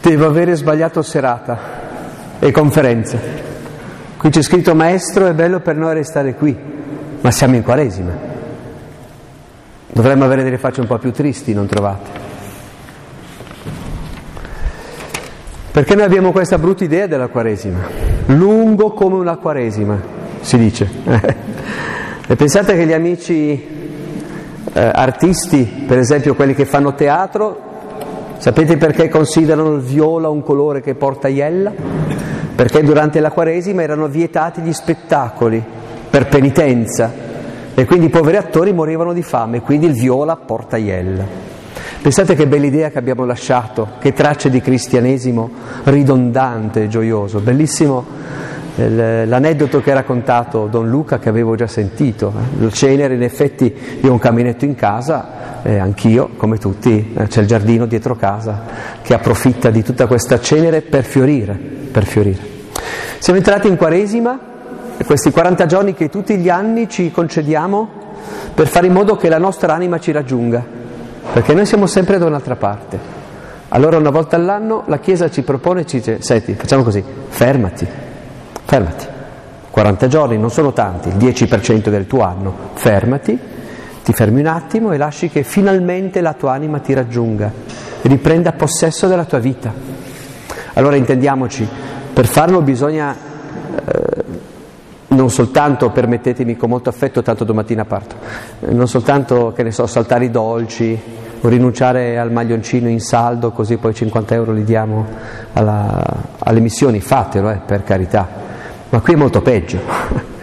Devo avere sbagliato serata e conferenza. Qui c'è scritto maestro, è bello per noi restare qui, ma siamo in Quaresima. Dovremmo avere delle facce un po' più tristi, non trovate? Perché noi abbiamo questa brutta idea della Quaresima, lungo come una Quaresima, si dice. e pensate che gli amici eh, artisti, per esempio quelli che fanno teatro, Sapete perché considerano il viola un colore che porta iella? Perché durante la Quaresima erano vietati gli spettacoli per penitenza e quindi i poveri attori morivano di fame, quindi il viola porta iella. Pensate che bella idea che abbiamo lasciato, che tracce di cristianesimo ridondante e gioioso, bellissimo l'aneddoto che ha raccontato Don Luca che avevo già sentito. Eh. Il cenere, in effetti, io ho un caminetto in casa, eh, anch'io, come tutti, eh, c'è il giardino dietro casa che approfitta di tutta questa cenere per fiorire, per fiorire. Siamo entrati in Quaresima, questi 40 giorni che tutti gli anni ci concediamo per fare in modo che la nostra anima ci raggiunga, perché noi siamo sempre da un'altra parte. Allora una volta all'anno la Chiesa ci propone ci dice, senti, facciamo così, fermati, fermati. 40 giorni non sono tanti, il 10% del tuo anno, fermati, ti fermi un attimo e lasci che finalmente la tua anima ti raggiunga, riprenda possesso della tua vita. Allora intendiamoci, per farlo bisogna eh, non soltanto, permettetemi con molto affetto, tanto domattina parto, eh, non soltanto, che ne so, saltare i dolci o rinunciare al maglioncino in saldo così poi 50 euro li diamo alla, alle missioni, fatelo, eh, per carità ma qui è molto peggio.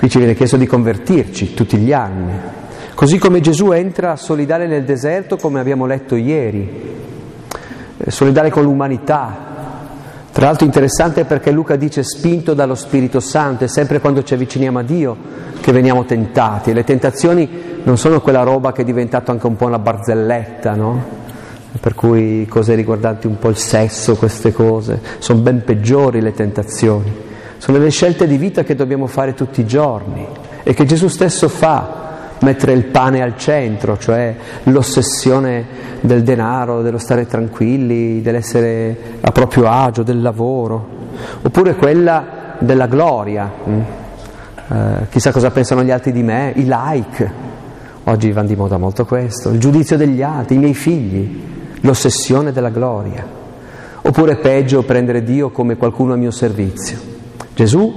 Qui ci viene chiesto di convertirci tutti gli anni. Così come Gesù entra a solidare nel deserto, come abbiamo letto ieri, eh, solidare con l'umanità. Tra l'altro interessante perché Luca dice spinto dallo Spirito Santo, è sempre quando ci avviciniamo a Dio che veniamo tentati. Le tentazioni non sono quella roba che è diventata anche un po' una barzelletta, no? Per cui cose riguardanti un po' il sesso, queste cose, sono ben peggiori le tentazioni. Sono le scelte di vita che dobbiamo fare tutti i giorni e che Gesù stesso fa, mettere il pane al centro, cioè l'ossessione del denaro, dello stare tranquilli, dell'essere a proprio agio, del lavoro, oppure quella della gloria. Mm? Eh, chissà cosa pensano gli altri di me, i like. Oggi vanno di moda molto questo, il giudizio degli altri, i miei figli, l'ossessione della gloria. Oppure peggio prendere Dio come qualcuno a mio servizio. Gesù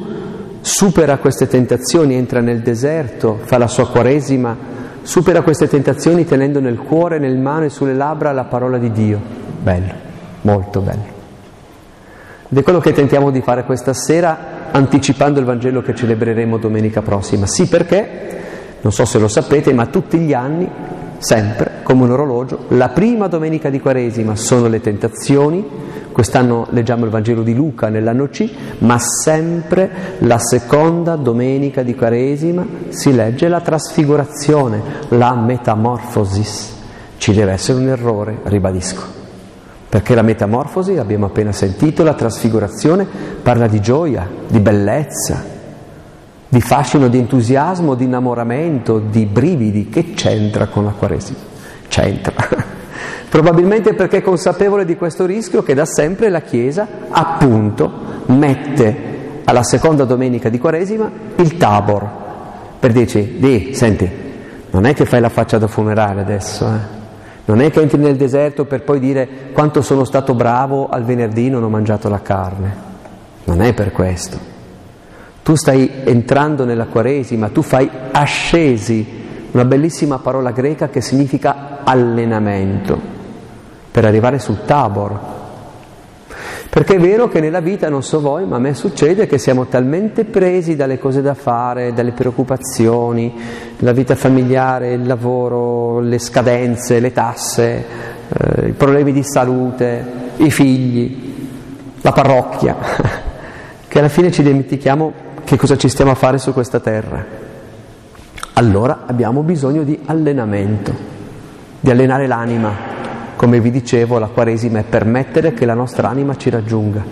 supera queste tentazioni, entra nel deserto, fa la sua quaresima, supera queste tentazioni tenendo nel cuore, nel mano e sulle labbra la parola di Dio. Bello, molto bello. Ed è quello che tentiamo di fare questa sera, anticipando il Vangelo che celebreremo domenica prossima. Sì, perché, non so se lo sapete, ma tutti gli anni, sempre, come un orologio, la prima domenica di Quaresima sono le tentazioni, Quest'anno leggiamo il Vangelo di Luca nell'anno C, ma sempre la seconda domenica di Quaresima si legge la trasfigurazione, la metamorfosis. Ci deve essere un errore, ribadisco, perché la metamorfosi, abbiamo appena sentito, la trasfigurazione parla di gioia, di bellezza, di fascino, di entusiasmo, di innamoramento, di brividi. Che c'entra con la Quaresima? C'entra. Probabilmente perché è consapevole di questo rischio che da sempre la Chiesa, appunto, mette alla seconda domenica di Quaresima il tabor, per dirci, di, senti, non è che fai la faccia da funerale adesso, eh? non è che entri nel deserto per poi dire quanto sono stato bravo al venerdì non ho mangiato la carne, non è per questo. Tu stai entrando nella Quaresima, tu fai ascesi, una bellissima parola greca che significa allenamento per arrivare sul Tabor. Perché è vero che nella vita, non so voi, ma a me succede che siamo talmente presi dalle cose da fare, dalle preoccupazioni, la vita familiare, il lavoro, le scadenze, le tasse, eh, i problemi di salute, i figli, la parrocchia, che alla fine ci dimentichiamo che cosa ci stiamo a fare su questa terra. Allora abbiamo bisogno di allenamento, di allenare l'anima, come vi dicevo, la Quaresima è permettere che la nostra anima ci raggiunga.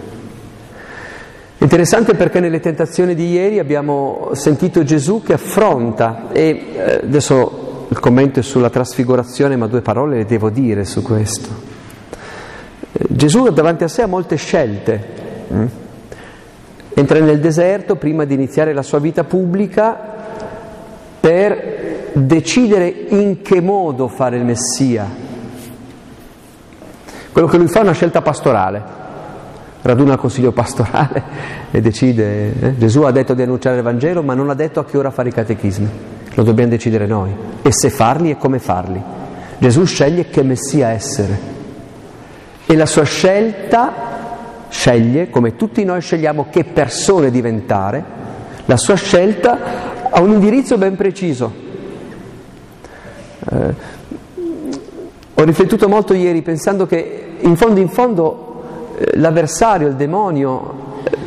Interessante perché nelle tentazioni di ieri abbiamo sentito Gesù che affronta, e eh, adesso il commento è sulla trasfigurazione, ma due parole le devo dire su questo. Gesù davanti a sé ha molte scelte. Mm? Entra nel deserto prima di iniziare la sua vita pubblica per decidere in che modo fare il Messia. Quello che lui fa è una scelta pastorale raduna il consiglio pastorale e decide. Eh? Gesù ha detto di annunciare il Vangelo, ma non ha detto a che ora fare i catechismi. Lo dobbiamo decidere noi. E se farli e come farli. Gesù sceglie che Messia essere. E la sua scelta sceglie, come tutti noi scegliamo che persone diventare, la sua scelta ha un indirizzo ben preciso. Eh, ho riflettuto molto ieri pensando che in fondo in fondo eh, l'avversario, il demonio, eh,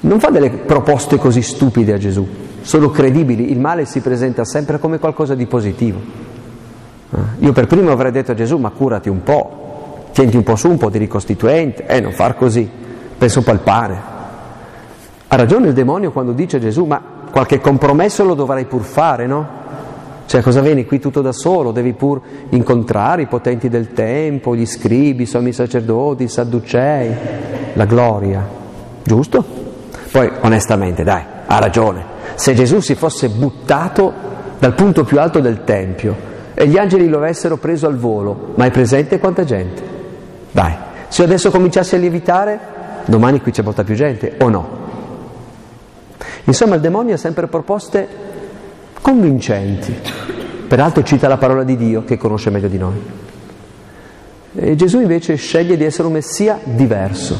non fa delle proposte così stupide a Gesù, sono credibili, il male si presenta sempre come qualcosa di positivo. Eh, io per primo avrei detto a Gesù, ma curati un po', tienti un po' su un po' di ricostituente, eh, non far così, pensa un po' al pane. Ha ragione il demonio quando dice a Gesù, ma qualche compromesso lo dovrai pur fare, no? Cioè cosa vieni qui tutto da solo? Devi pur incontrare i potenti del tempo, gli scribi, i sommi sacerdoti, i sadducei, la gloria. Giusto? Poi onestamente, dai, ha ragione. Se Gesù si fosse buttato dal punto più alto del Tempio e gli angeli lo avessero preso al volo, ma è presente quanta gente? Dai, se adesso cominciassi a lievitare, domani qui c'è molta più gente, o no? Insomma, il demonio ha sempre proposte convincenti. Peraltro cita la parola di Dio che conosce meglio di noi. E Gesù invece sceglie di essere un Messia diverso,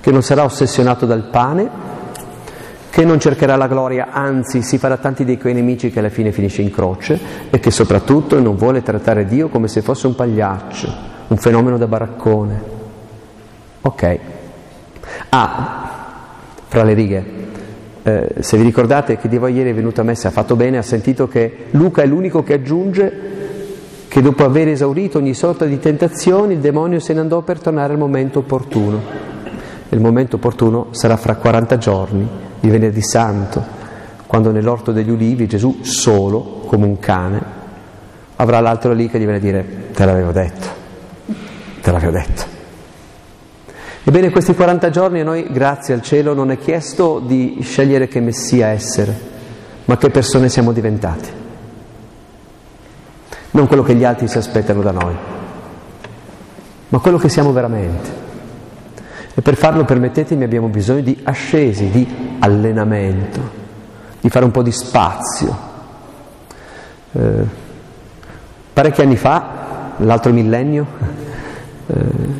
che non sarà ossessionato dal pane, che non cercherà la gloria, anzi si farà tanti dei quei nemici che alla fine finisce in croce e che soprattutto non vuole trattare Dio come se fosse un pagliaccio, un fenomeno da baraccone. Ok. Ah, fra le righe, eh, se vi ricordate che di voi ieri è venuto a messa, ha fatto bene, ha sentito che Luca è l'unico che aggiunge che dopo aver esaurito ogni sorta di tentazioni il demonio se ne andò per tornare al momento opportuno. il momento opportuno sarà fra 40 giorni, il venerdì santo, quando nell'orto degli ulivi Gesù solo, come un cane, avrà l'altro lì che gli viene a dire te l'avevo detto, te l'avevo detto. Ebbene, questi 40 giorni a noi, grazie al cielo, non è chiesto di scegliere che Messia essere, ma che persone siamo diventati. Non quello che gli altri si aspettano da noi, ma quello che siamo veramente. E per farlo, permettetemi, abbiamo bisogno di ascesi, di allenamento, di fare un po' di spazio. Eh, parecchi anni fa, l'altro millennio,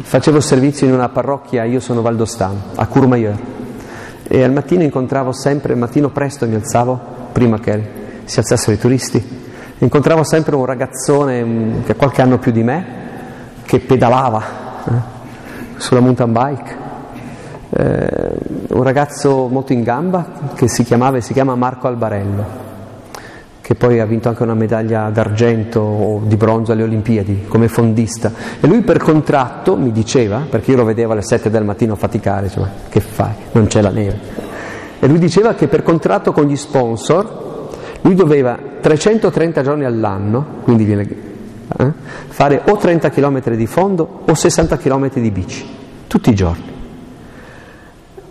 facevo servizio in una parrocchia, io sono valdostano, a Courmayeur, e al mattino incontravo sempre, al mattino presto mi alzavo, prima che si alzassero i turisti, incontravo sempre un ragazzone um, che qualche anno più di me, che pedalava eh, sulla mountain bike, eh, un ragazzo molto in gamba che si chiamava e si chiama Marco Albarello che poi ha vinto anche una medaglia d'argento o di bronzo alle Olimpiadi come fondista. E lui per contratto mi diceva, perché io lo vedevo alle 7 del mattino faticare, cioè, che fai? Non c'è la neve. E lui diceva che per contratto con gli sponsor lui doveva 330 giorni all'anno, quindi eh, fare o 30 km di fondo o 60 km di bici, tutti i giorni.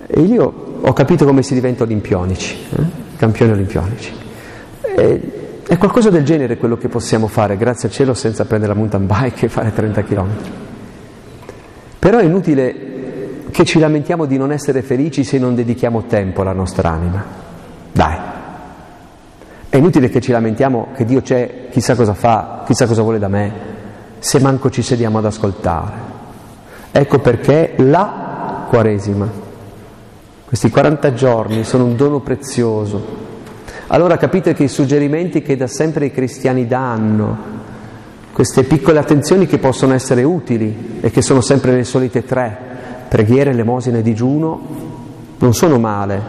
E io ho capito come si diventa olimpionici, eh? campioni olimpionici. E, è qualcosa del genere quello che possiamo fare, grazie al cielo, senza prendere la mountain bike e fare 30 km. Però è inutile che ci lamentiamo di non essere felici se non dedichiamo tempo alla nostra anima. Dai. È inutile che ci lamentiamo che Dio c'è, chissà cosa fa, chissà cosa vuole da me, se manco ci sediamo ad ascoltare. Ecco perché la Quaresima, questi 40 giorni sono un dono prezioso allora capite che i suggerimenti che da sempre i cristiani danno, queste piccole attenzioni che possono essere utili e che sono sempre le solite tre, preghiere, elemosina e digiuno, non sono male,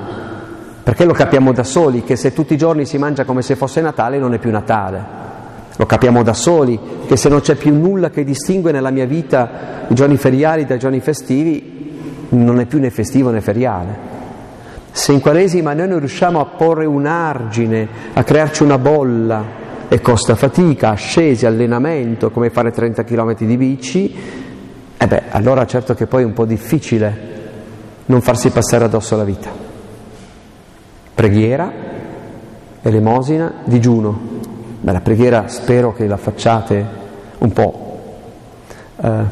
perché lo capiamo da soli che se tutti i giorni si mangia come se fosse Natale non è più Natale. Lo capiamo da soli che se non c'è più nulla che distingue nella mia vita i giorni feriali dai giorni festivi, non è più né festivo né feriale. Se in Quaresima noi non riusciamo a porre un argine, a crearci una bolla, e costa fatica, ascesi, allenamento, come fare 30 km di bici, E beh, allora certo che poi è un po' difficile non farsi passare addosso la vita. Preghiera, elemosina, digiuno. Beh, la preghiera spero che la facciate un po'. Eh,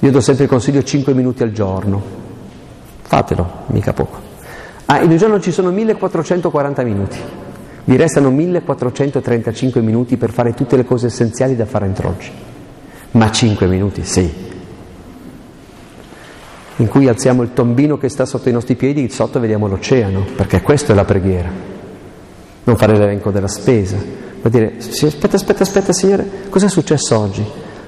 io do sempre il consiglio 5 minuti al giorno. Fatelo, mica poco. Ah, in un giorno ci sono 1440 minuti. Vi restano 1435 minuti per fare tutte le cose essenziali da fare entro oggi. Ma 5 minuti, sì. In cui alziamo il tombino che sta sotto i nostri piedi, sotto vediamo l'oceano, perché questa è la preghiera. Non fare l'elenco della spesa, ma dire, aspetta, aspetta, aspetta, Signore, cosa è successo oggi?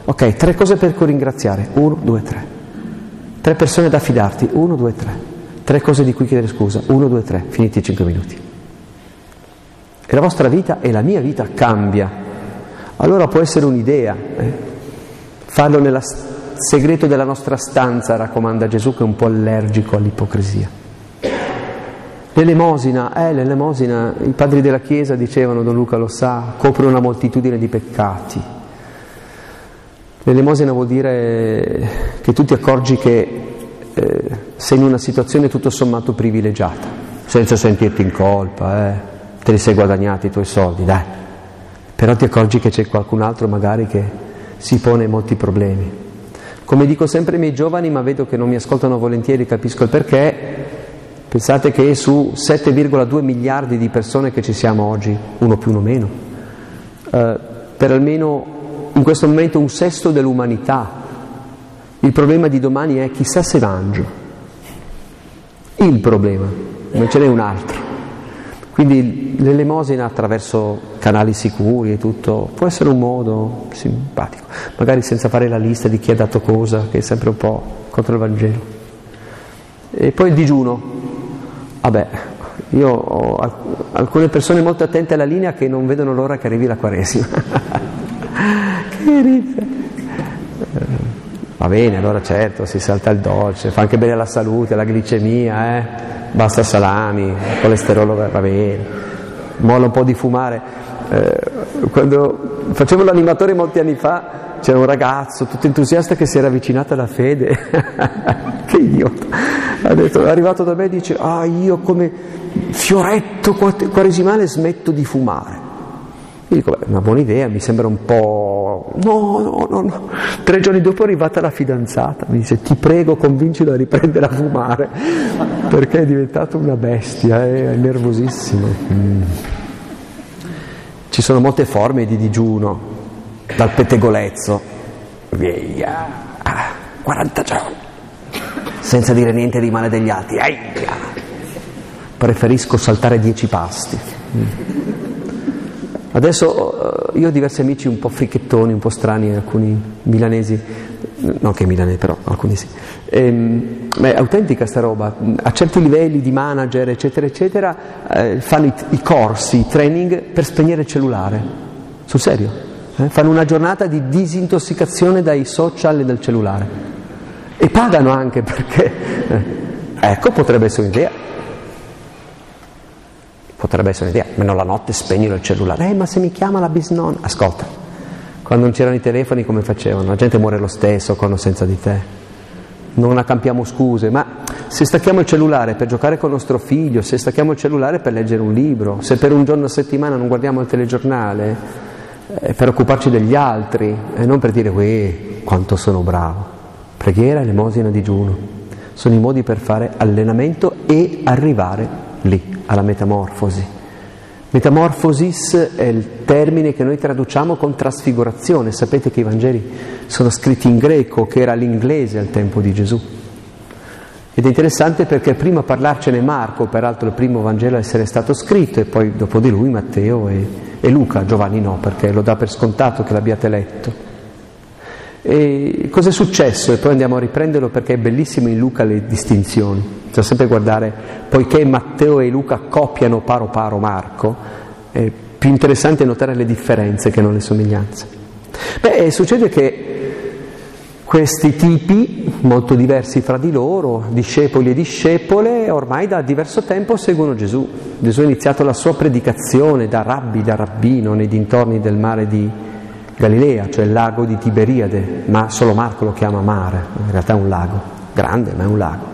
Ok, tre cose per cui ringraziare. Uno, due, tre. Tre persone da fidarti. Uno, due, tre. Tre cose di cui chiedere scusa. Uno, due, tre. Finiti i cinque minuti. E la vostra vita e la mia vita cambia. Allora può essere un'idea. Eh? Farlo nel segreto della nostra stanza, raccomanda Gesù, che è un po' allergico all'ipocrisia. L'elemosina, eh, l'elemosina, i padri della Chiesa dicevano, Don Luca lo sa, copre una moltitudine di peccati. L'elemosina vuol dire che tu ti accorgi che eh, sei in una situazione tutto sommato privilegiata, senza sentirti in colpa, eh, te li sei guadagnati i tuoi soldi, dai, però ti accorgi che c'è qualcun altro magari che si pone molti problemi. Come dico sempre ai miei giovani, ma vedo che non mi ascoltano volentieri, capisco il perché, pensate che su 7,2 miliardi di persone che ci siamo oggi, uno più uno meno, eh, per almeno in questo momento un sesto dell'umanità il problema di domani è chissà se mangio. Il problema, non ce n'è un altro. Quindi l'elemosina attraverso canali sicuri e tutto può essere un modo simpatico, magari senza fare la lista di chi ha dato cosa, che è sempre un po' contro il Vangelo. E poi il digiuno. Vabbè, io ho alcune persone molto attente alla linea che non vedono l'ora che arrivi la Quaresima. che ride. Va bene, allora certo, si salta il dolce, fa anche bene alla salute, alla glicemia, eh? basta salami, colesterolo va bene, molla un po' di fumare. Eh, quando facevo l'animatore molti anni fa c'era un ragazzo tutto entusiasta che si era avvicinato alla fede, che idiota, ha detto, è arrivato da me e dice, ah io come fioretto quaresimale smetto di fumare. Io dico, beh, una buona idea, mi sembra un po'... No, no, no, no. Tre giorni dopo è arrivata la fidanzata, mi dice, ti prego, convincilo a riprendere a fumare, perché è diventato una bestia, eh, è nervosissimo. Mm. Ci sono molte forme di digiuno, dal pettegolezzo, via, 40 giorni, senza dire niente di male degli altri, Aia. preferisco saltare dieci pasti. Mm. Adesso eh, io ho diversi amici un po' fricchettoni, un po' strani, alcuni milanesi, non che milanesi però, alcuni sì. Ehm, ma è autentica sta roba, a certi livelli di manager eccetera eccetera eh, fanno i, i, corsi, i training per spegnere il cellulare, sul serio, eh? fanno una giornata di disintossicazione dai social e dal cellulare. E pagano anche perché, eh, ecco potrebbe essere un'idea potrebbe essere un'idea, almeno la notte spegnilo il cellulare, eh ma se mi chiama la bisnonna, ascolta, quando non c'erano i telefoni come facevano? La gente muore lo stesso con o senza di te, non accampiamo scuse, ma se stacchiamo il cellulare per giocare con nostro figlio, se stacchiamo il cellulare per leggere un libro, se per un giorno a settimana non guardiamo il telegiornale, è per occuparci degli altri e non per dire, uè, quanto sono bravo. Preghiera, elemosina, digiuno, sono i modi per fare allenamento e arrivare lì alla metamorfosi. Metamorfosis è il termine che noi traduciamo con trasfigurazione. Sapete che i Vangeli sono scritti in greco, che era l'inglese al tempo di Gesù. Ed è interessante perché prima a parlarcene Marco, peraltro il primo Vangelo a essere stato scritto, e poi dopo di lui Matteo e, e Luca, Giovanni no, perché lo dà per scontato che l'abbiate letto. E cosa successo? E poi andiamo a riprenderlo perché è bellissimo in Luca le distinzioni. Bisogna sempre guardare, poiché Matteo e Luca copiano paro paro Marco, è più interessante notare le differenze che non le somiglianze. Beh, succede che questi tipi, molto diversi fra di loro, discepoli e discepole, ormai da diverso tempo seguono Gesù. Gesù ha iniziato la sua predicazione da rabbi, da rabbino, nei dintorni del mare di Galilea, cioè il lago di Tiberiade, ma solo Marco lo chiama mare, in realtà è un lago, grande ma è un lago.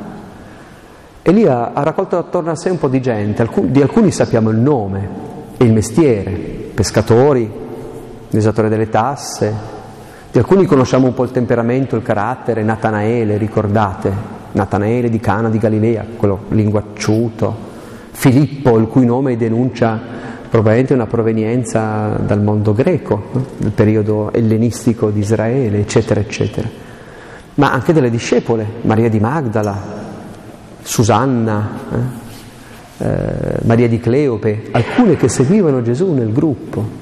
E lì ha, ha raccolto attorno a sé un po' di gente, alcuni, di alcuni sappiamo il nome e il mestiere, pescatori, l'esattore delle tasse, di alcuni conosciamo un po' il temperamento, il carattere, Natanaele, ricordate, Natanaele di Cana di Galilea, quello linguacciuto, Filippo, il cui nome denuncia probabilmente una provenienza dal mondo greco, no? del periodo ellenistico di Israele, eccetera, eccetera. Ma anche delle discepole, Maria di Magdala, Susanna, eh? Eh, Maria di Cleope, alcune che seguivano Gesù nel gruppo.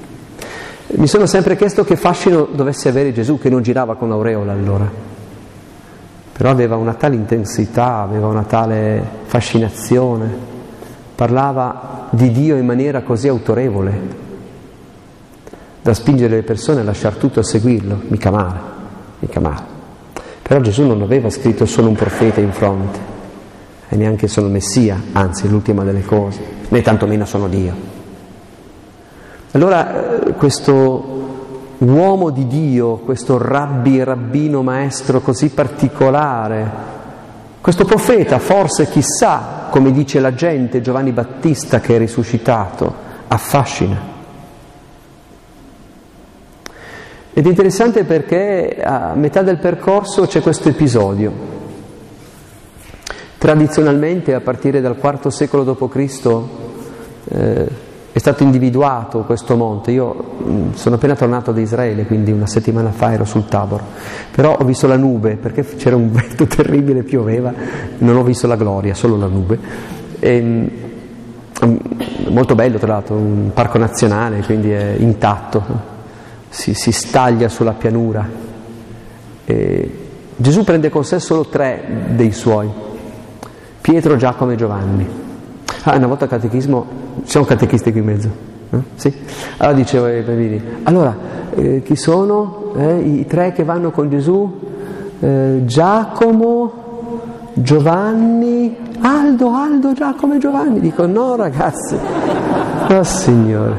Mi sono sempre chiesto che fascino dovesse avere Gesù, che non girava con l'aureola allora, però aveva una tale intensità, aveva una tale fascinazione, parlava di Dio in maniera così autorevole da spingere le persone a lasciare tutto a seguirlo, mica male, mica male. Però Gesù non aveva scritto solo un profeta in fronte, e neanche sono Messia, anzi l'ultima delle cose, né tantomeno sono Dio. Allora eh, questo uomo di Dio, questo rabbi, rabbino, maestro così particolare, questo profeta, forse chissà, come dice la gente, Giovanni Battista che è risuscitato, affascina. Ed è interessante perché a metà del percorso c'è questo episodio. Tradizionalmente, a partire dal IV secolo d.C., eh, è stato individuato questo monte. Io mh, sono appena tornato da Israele, quindi una settimana fa ero sul Tabor, però ho visto la nube perché c'era un vento terribile, pioveva, non ho visto la gloria, solo la nube. E, mh, molto bello tra l'altro, un parco nazionale, quindi è intatto, si, si staglia sulla pianura. E Gesù prende con sé solo tre dei suoi, Pietro, Giacomo e Giovanni. Ah, una volta catechismo, c'è un catechisti qui in mezzo? Eh? Sì? Allora dicevo ai bambini, allora, eh, chi sono eh, i tre che vanno con Gesù? Eh, Giacomo, Giovanni, Aldo, Aldo, Giacomo e Giovanni. Dico, no ragazzi, oh signore.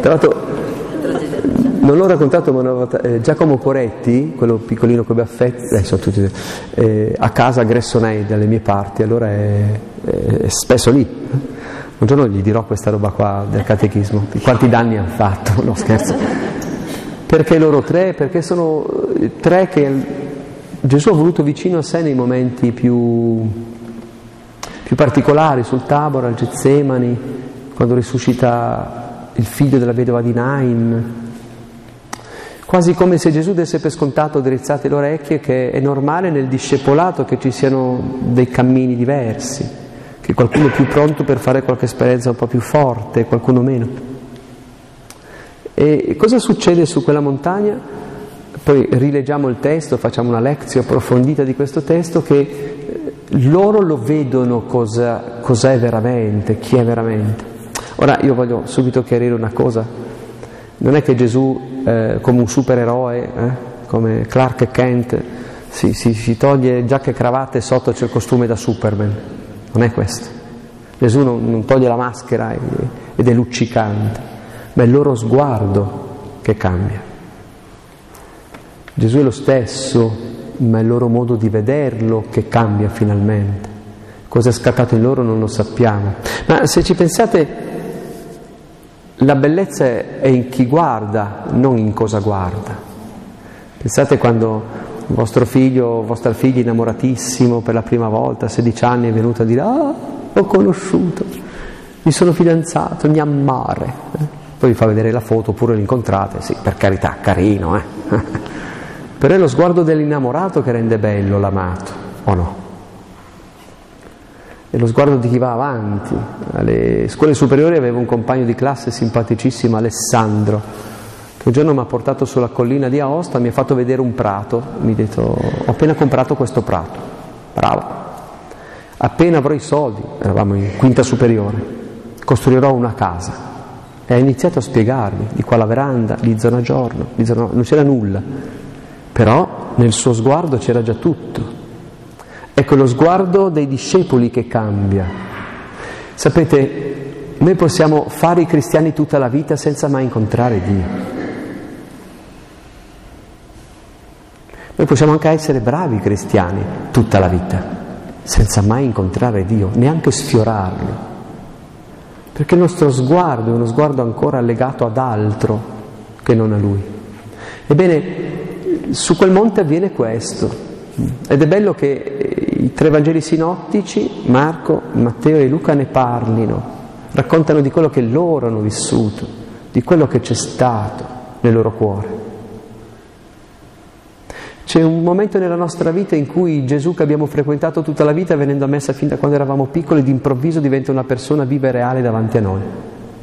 Tra l'altro non l'ho raccontato, una volta eh, Giacomo Poretti, quello piccolino con i eh, tutti, eh, a casa a Gressonei dalle mie parti, allora è, è, spesso lì. Un giorno gli dirò questa roba qua del catechismo, quanti danni hanno fatto, no scherzo. Perché loro tre? Perché sono tre che Gesù ha voluto vicino a sé nei momenti più, più particolari, sul Tabor, al Getsemani, quando risuscita il figlio della vedova di Nain, quasi come se Gesù desse per scontato drizzate le orecchie che è normale nel discepolato che ci siano dei cammini diversi, che qualcuno è più pronto per fare qualche esperienza un po' più forte, qualcuno meno. E cosa succede su quella montagna? Poi rileggiamo il testo, facciamo una lezione approfondita di questo testo che eh, loro lo vedono cosa, cos'è veramente, chi è veramente. Ora io voglio subito chiarire una cosa, non è che Gesù, eh, come un supereroe, eh, come Clark Kent, si, si, si, toglie giacca e cravatta e sotto c'è il costume da Superman. Non è questo. Gesù non, non toglie la maschera ed è luccicante, ma è il loro sguardo che cambia. Gesù è lo stesso, ma è il loro modo di vederlo che cambia finalmente. Cosa è scattato in loro non lo sappiamo. Ma se ci pensate, la bellezza è in chi guarda, non in cosa guarda. Pensate quando vostro figlio, vostra figlia innamoratissimo per la prima volta, a 16 anni, è venuto a dire ah, ho conosciuto, mi sono fidanzato, mi ammare. Eh? Poi vi fa vedere la foto, oppure l'incontrate, sì, per carità, carino, eh? Però è lo sguardo dell'innamorato che rende bello l'amato, o no? È lo sguardo di chi va avanti. Alle scuole superiori avevo un compagno di classe simpaticissimo, Alessandro, che un giorno mi ha portato sulla collina di Aosta, mi ha fatto vedere un prato, mi ha detto ho appena comprato questo prato, bravo, appena avrò i soldi, eravamo in quinta superiore, costruirò una casa. E ha iniziato a spiegarmi di qua la veranda, di zona giorno, di zona... non c'era nulla, però nel suo sguardo c'era già tutto Ecco lo sguardo dei discepoli che cambia. Sapete, noi possiamo fare i cristiani tutta la vita senza mai incontrare Dio. Noi possiamo anche essere bravi cristiani tutta la vita, senza mai incontrare Dio, neanche sfiorarlo, perché il nostro sguardo è uno sguardo ancora legato ad altro che non a Lui. Ebbene, su quel monte avviene questo, ed è bello che i tre Vangeli sinottici, Marco, Matteo e Luca, ne parlino, raccontano di quello che loro hanno vissuto, di quello che c'è stato nel loro cuore. C'è un momento nella nostra vita in cui Gesù che abbiamo frequentato tutta la vita, venendo a messa fin da quando eravamo piccoli, d'improvviso diventa una persona viva e reale davanti a noi,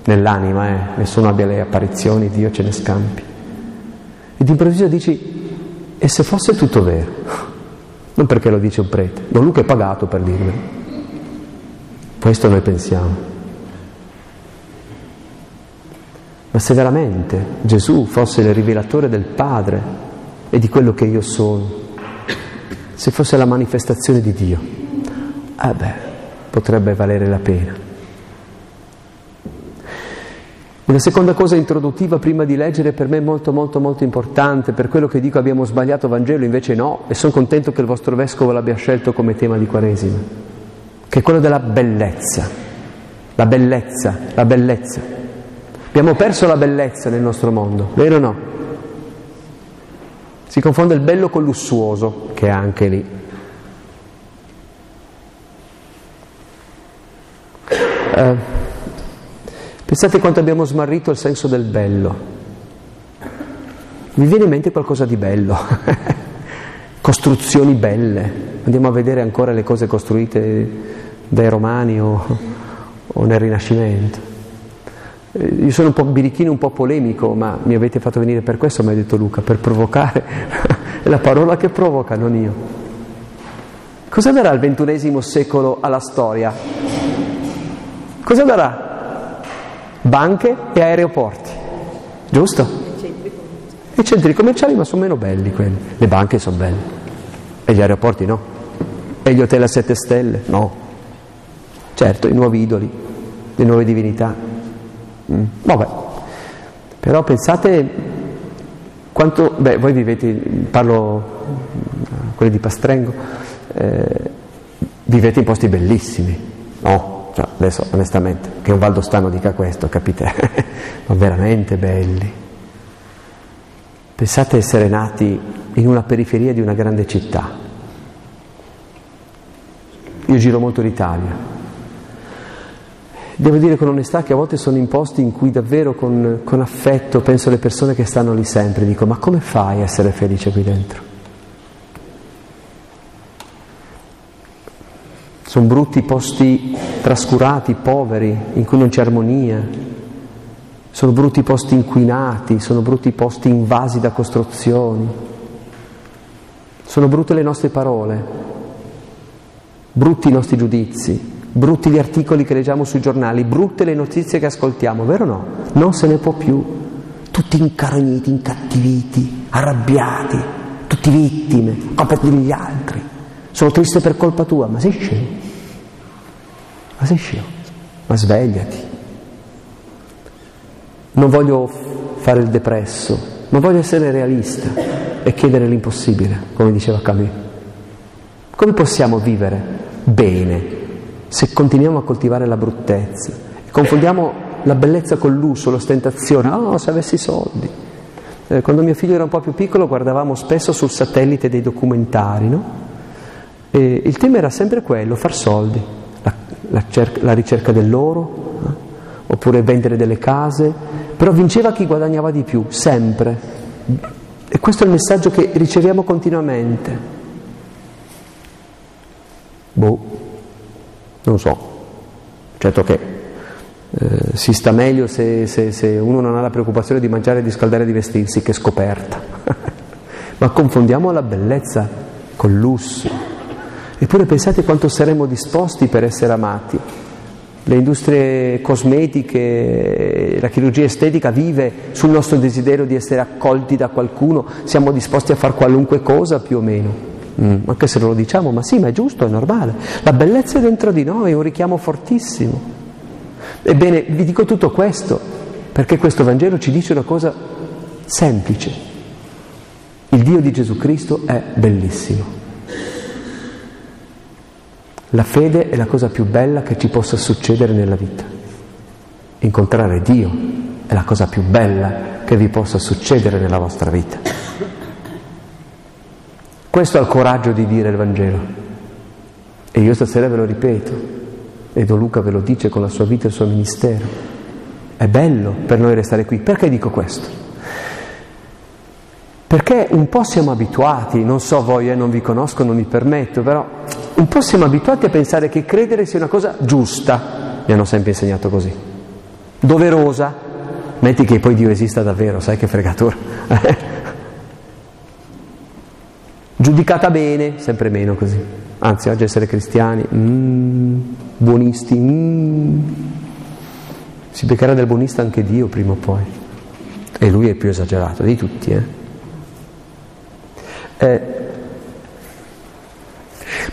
nell'anima, eh? nessuno abbia le apparizioni, Dio ce ne scampi. E d'improvviso dici, e se fosse tutto vero? Non perché lo dice un prete, Don Luca è pagato per dirlo. Questo noi pensiamo. Ma se veramente Gesù fosse il rivelatore del Padre, e di quello che io sono, se fosse la manifestazione di Dio, eh beh, potrebbe valere la pena. Una seconda cosa introduttiva prima di leggere per me molto molto molto importante, per quello che dico abbiamo sbagliato Vangelo, invece no, e sono contento che il vostro vescovo l'abbia scelto come tema di Quaresima, che è quello della bellezza, la bellezza, la bellezza. Abbiamo perso la bellezza nel nostro mondo, vero o no? Si confonde il bello col lussuoso, che è anche lì. Eh, pensate quanto abbiamo smarrito il senso del bello. Mi viene in mente qualcosa di bello, costruzioni belle. Andiamo a vedere ancora le cose costruite dai romani o, o nel Rinascimento. Eh, io sono un po' birichino, un po' polemico, ma mi avete fatto venire per questo, mi ha detto Luca, per provocare. È la parola che provoca, non io. Cosa darà il ventunesimo secolo alla storia? Cosa darà? Banche e aeroporti, giusto? I centri commerciali, ma sono meno belli quelli. Le banche sono belle. E gli aeroporti no. E gli hotel a sette stelle? No. Certo, i nuovi idoli, le nuove divinità. Mm. Vabbè, però pensate quanto, beh, voi vivete, parlo quelli di Pastrengo, eh, vivete in posti bellissimi, no? Cioè, adesso onestamente, che un valdostano dica questo, capite? Ma veramente belli. Pensate essere nati in una periferia di una grande città. Io giro molto l'Italia, Devo dire con onestà che a volte sono in posti in cui davvero con, con affetto penso alle persone che stanno lì sempre, dico ma come fai a essere felice qui dentro? Sono brutti posti trascurati, poveri, in cui non c'è armonia, sono brutti posti inquinati, sono brutti posti invasi da costruzioni, sono brutte le nostre parole, brutti i nostri giudizi, brutti gli articoli che leggiamo sui giornali, brutte le notizie che ascoltiamo, vero o no? Non se ne può più. Tutti incarogniti, incattiviti, arrabbiati, tutti vittime, colpa degli altri. Sono triste per colpa tua, ma sei scemo. Ma sei scemo. Ma svegliati. Non voglio fare il depresso, non voglio essere realista e chiedere l'impossibile, come diceva Camus. Come possiamo vivere bene se continuiamo a coltivare la bruttezza, confondiamo la bellezza con l'uso, l'ostentazione, oh se avessi soldi. Eh, quando mio figlio era un po' più piccolo guardavamo spesso sul satellite dei documentari, no? E il tema era sempre quello, far soldi, la, cerca, la ricerca dell'oro, eh? oppure vendere delle case, però vinceva chi guadagnava di più, sempre. E questo è il messaggio che riceviamo continuamente. Boh. Non so, certo che eh, si sta meglio se, se, se, uno non ha la preoccupazione di mangiare, di scaldare e di vestirsi che scoperta. Ma confondiamo la bellezza col lusso. Eppure pensate quanto saremmo disposti per essere amati. Le industrie cosmetiche, la chirurgia estetica vive sul nostro desiderio di essere accolti da qualcuno, siamo disposti a fare qualunque cosa più o meno. Mm, anche se non lo diciamo, ma sì, ma è giusto, è normale. La bellezza è dentro di noi, è un richiamo fortissimo. Ebbene, vi dico tutto questo perché questo Vangelo ci dice una cosa semplice. Il Dio di Gesù Cristo è bellissimo. La fede è la cosa più bella che ci possa succedere nella vita. Incontrare Dio è la cosa più bella che vi possa succedere nella vostra vita. Questo ha il coraggio di dire il Vangelo. E io stasera ve lo ripeto, e Don Luca ve lo dice con la sua vita e il suo ministero. È bello per noi restare qui. Perché dico questo? Perché un po' siamo abituati, non so voi, eh, non vi conosco, non mi permetto, però un po' siamo abituati a pensare che credere sia una cosa giusta, mi hanno sempre insegnato così, doverosa, metti che poi Dio esista davvero, sai che fregatura, giudicata bene, sempre meno così, anzi oggi essere cristiani, mm, buonisti, mm, si beccherà del buonista anche Dio prima o poi, e lui è più esagerato di tutti, eh. Eh,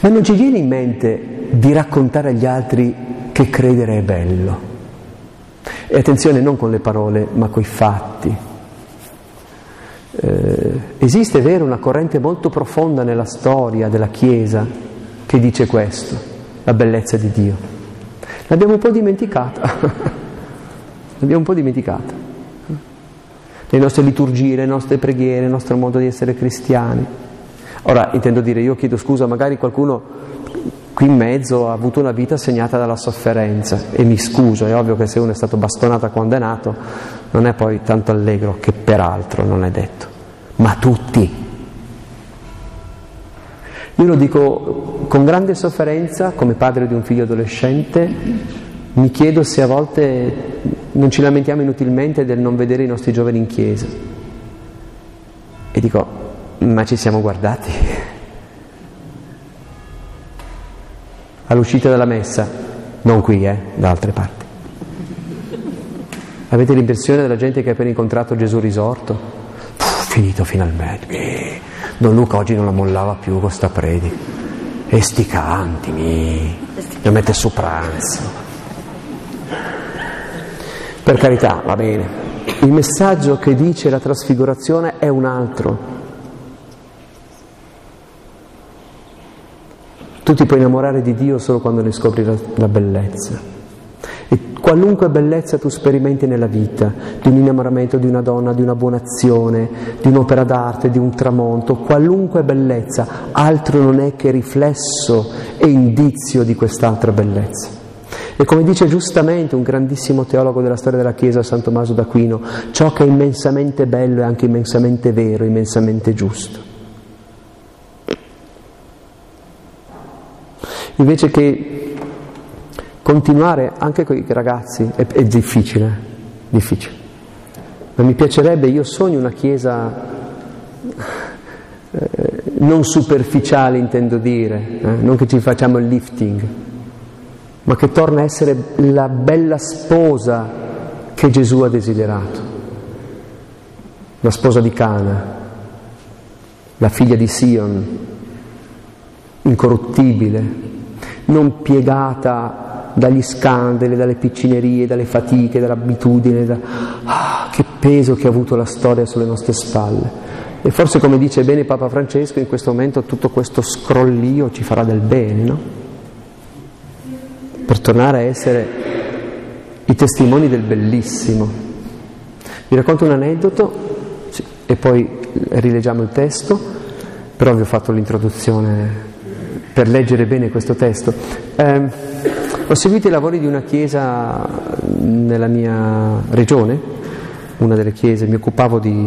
ma non ci viene in mente di raccontare agli altri che credere è bello. E attenzione non con le parole, ma coi fatti. Eh, esiste, è vero, una corrente molto profonda nella storia della Chiesa che dice questo, la bellezza di Dio. L'abbiamo un po' dimenticata, l'abbiamo un po' dimenticata le nostre liturgie, le nostre preghiere, il nostro modo di essere cristiani. Ora intendo dire, io chiedo scusa, magari qualcuno qui in mezzo ha avuto una vita segnata dalla sofferenza e mi scuso, è ovvio che se uno è stato bastonato quando è nato non è poi tanto allegro, che peraltro non è detto, ma tutti. Io lo dico con grande sofferenza come padre di un figlio adolescente, mi chiedo se a volte non ci lamentiamo inutilmente del non vedere i nostri giovani in chiesa. E dico, ma ci siamo guardati? All'uscita dalla messa, non qui, eh, da altre parti. Avete l'impressione della gente che ha appena incontrato Gesù risorto? Puh, finito finalmente. Don Luca oggi non la mollava più con sta predica. E sti canti, mi mette su pranzo. Per carità, va bene. Il messaggio che dice la trasfigurazione è un altro. Tu ti puoi innamorare di Dio solo quando ne scopri la, la bellezza. E qualunque bellezza tu sperimenti nella vita, di un innamoramento di una donna, di una buona azione, di un'opera d'arte, di un tramonto, qualunque bellezza, altro non è che riflesso e indizio di quest'altra bellezza. E come dice giustamente un grandissimo teologo della storia della Chiesa, San Tommaso d'Aquino, ciò che è immensamente bello è anche immensamente vero, immensamente giusto. Invece che continuare anche con i ragazzi è, è difficile, difficile. Ma mi piacerebbe, io sogno una Chiesa eh, non superficiale intendo dire, eh, non che ci facciamo il lifting, ma che torna a essere la bella sposa che Gesù ha desiderato, la sposa di Cana, la figlia di Sion, incorruttibile, non piegata dagli scandali, dalle piccinerie, dalle fatiche, dall'abitudine, da... ah, che peso che ha avuto la storia sulle nostre spalle. E forse, come dice bene Papa Francesco, in questo momento tutto questo scrollio ci farà del bene, no? per tornare a essere i testimoni del bellissimo. Vi racconto un aneddoto e poi rileggiamo il testo, però vi ho fatto l'introduzione per leggere bene questo testo. Eh, ho seguito i lavori di una chiesa nella mia regione, una delle chiese, mi occupavo di,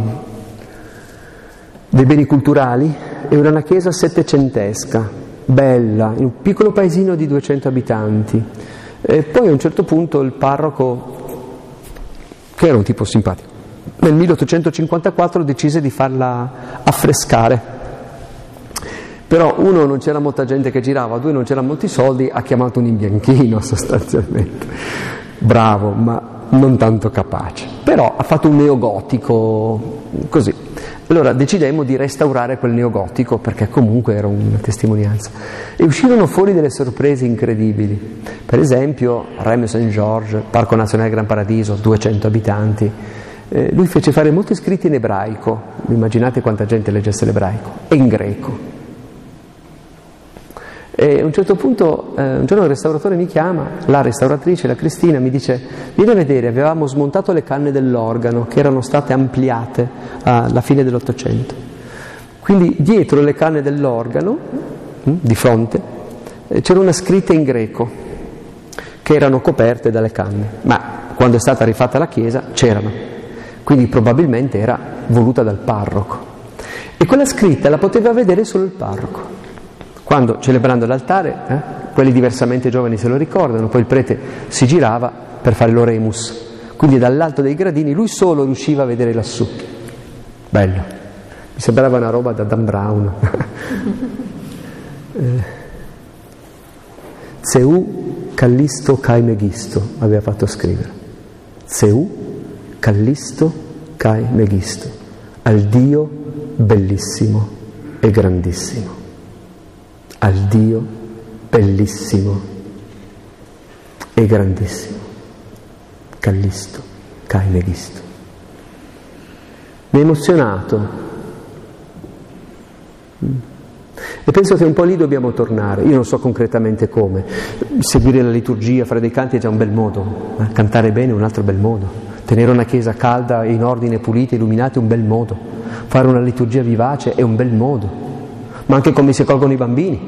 dei beni culturali, era una chiesa settecentesca, bella, in un piccolo paesino di 200 abitanti. E poi a un certo punto il parroco, che era un tipo simpatico, nel 1854 decise di farla affrescare. Però uno non c'era molta gente che girava, due non c'erano molti soldi, ha chiamato un imbianchino sostanzialmente. Bravo, ma non tanto capace. Però ha fatto un neogotico così. Allora decidemmo di restaurare quel neogotico perché comunque era una testimonianza. E uscirono fuori delle sorprese incredibili. Per esempio, Reme St. George, Parco Nazionale Gran Paradiso, 200 abitanti, eh, lui fece fare molti scritti in ebraico, immaginate quanta gente leggesse l'ebraico, e in greco. E a un certo punto, eh, un giorno il restauratore mi chiama, la restauratrice, la Cristina, mi dice, vieni a vedere, avevamo smontato le canne dell'organo che erano state ampliate alla fine dell'Ottocento. Quindi dietro le canne dell'organo, hm, di fronte, eh, c'era una scritta in greco che erano coperte dalle canne, ma quando è stata rifatta la chiesa c'erano quindi probabilmente era voluta dal parroco. E quella scritta la poteva vedere solo il parroco. Quando celebrando l'altare, eh, quelli diversamente giovani se lo ricordano, poi il prete si girava per fare l'oremus. Quindi dall'alto dei gradini lui solo riusciva a vedere lassù. Bello. Mi sembrava una roba da Dan Brown. eh. Zeu Callisto Kai Meghisto aveva fatto scrivere. Zeu Callisto Kai Meghisto, al Dio bellissimo e grandissimo, al Dio bellissimo e grandissimo, Callisto Kai Meghisto. Mi ha emozionato. E penso che un po' lì dobbiamo tornare, io non so concretamente come, seguire la liturgia, fare dei canti è già un bel modo, eh? cantare bene è un altro bel modo. Tenere una chiesa calda, in ordine, pulita, illuminata è un bel modo. Fare una liturgia vivace è un bel modo. Ma anche come si accolgono i bambini,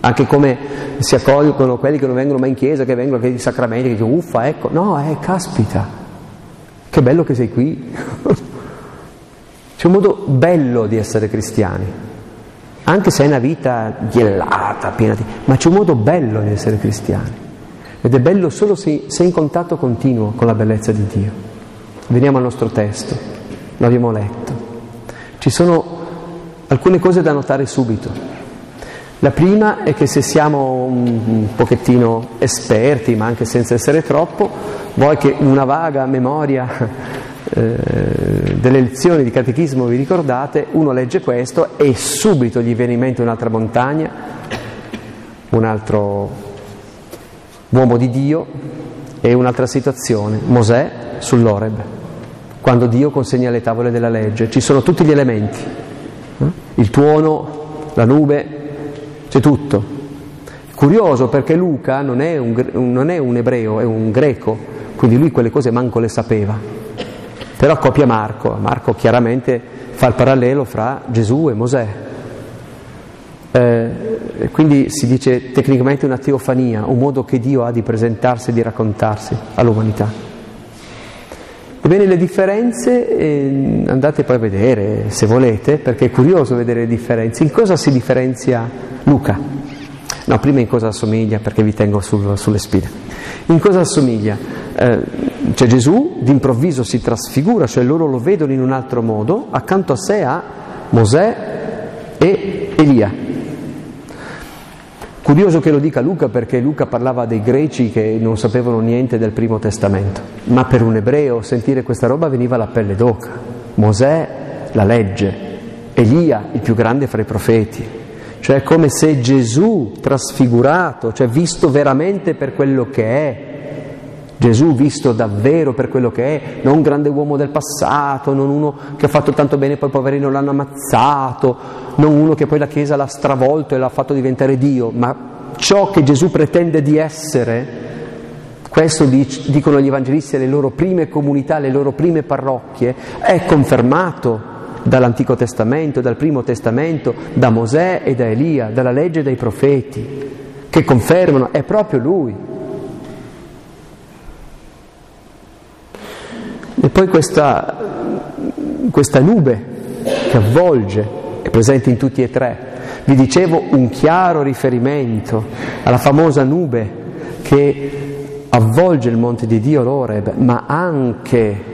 anche come si accolgono quelli che non vengono mai in chiesa, che vengono che i sacramenti, che dicono uffa, ecco. No, eh, caspita, che bello che sei qui. C'è un modo bello di essere cristiani, anche se è una vita ghiellata, piena di... ma c'è un modo bello di essere cristiani. Ed è bello solo se, se in contatto continuo con la bellezza di Dio. Veniamo al nostro testo, l'abbiamo letto. Ci sono alcune cose da notare subito. La prima è che se siamo un pochettino esperti, ma anche senza essere troppo, voi che una vaga memoria eh, delle lezioni di catechismo vi ricordate, uno legge questo e subito gli viene in mente un'altra montagna, un altro uomo di Dio, e un'altra situazione, Mosè sull'Oreb, quando Dio consegna le tavole della legge, ci sono tutti gli elementi? Il tuono, la nube, c'è tutto. Curioso perché Luca non è un, non è un ebreo, è un greco, quindi lui quelle cose manco le sapeva. Però copia Marco, Marco chiaramente fa il parallelo fra Gesù e Mosè. Eh, quindi si dice tecnicamente una teofania, un modo che Dio ha di presentarsi e di raccontarsi all'umanità. Ebbene, le differenze eh, andate poi a vedere se volete, perché è curioso vedere le differenze. In cosa si differenzia Luca? No, prima in cosa assomiglia, perché vi tengo sul, sulle spine. In cosa assomiglia? Eh, cioè Gesù d'improvviso si trasfigura, cioè loro lo vedono in un altro modo, accanto a sé ha Mosè e Elia. Curioso che lo dica Luca perché Luca parlava dei greci che non sapevano niente del primo testamento, ma per un ebreo sentire questa roba veniva la pelle d'oca. Mosè, la legge, Elia, il più grande fra i profeti. Cioè come se Gesù trasfigurato, cioè visto veramente per quello che è, Gesù visto davvero per quello che è, non un grande uomo del passato, non uno che ha fatto tanto bene e poi poverino l'hanno ammazzato, non uno che poi la Chiesa l'ha stravolto e l'ha fatto diventare Dio, ma ciò che Gesù pretende di essere, questo dicono gli evangelisti alle loro prime comunità, alle loro prime parrocchie, è confermato dall'Antico Testamento, dal Primo Testamento, da Mosè e da Elia, dalla legge e dai profeti, che confermano, è proprio Lui. E poi questa, questa nube che avvolge, è presente in tutti e tre. Vi dicevo un chiaro riferimento alla famosa nube che avvolge il monte di Dio, l'Oreb, ma anche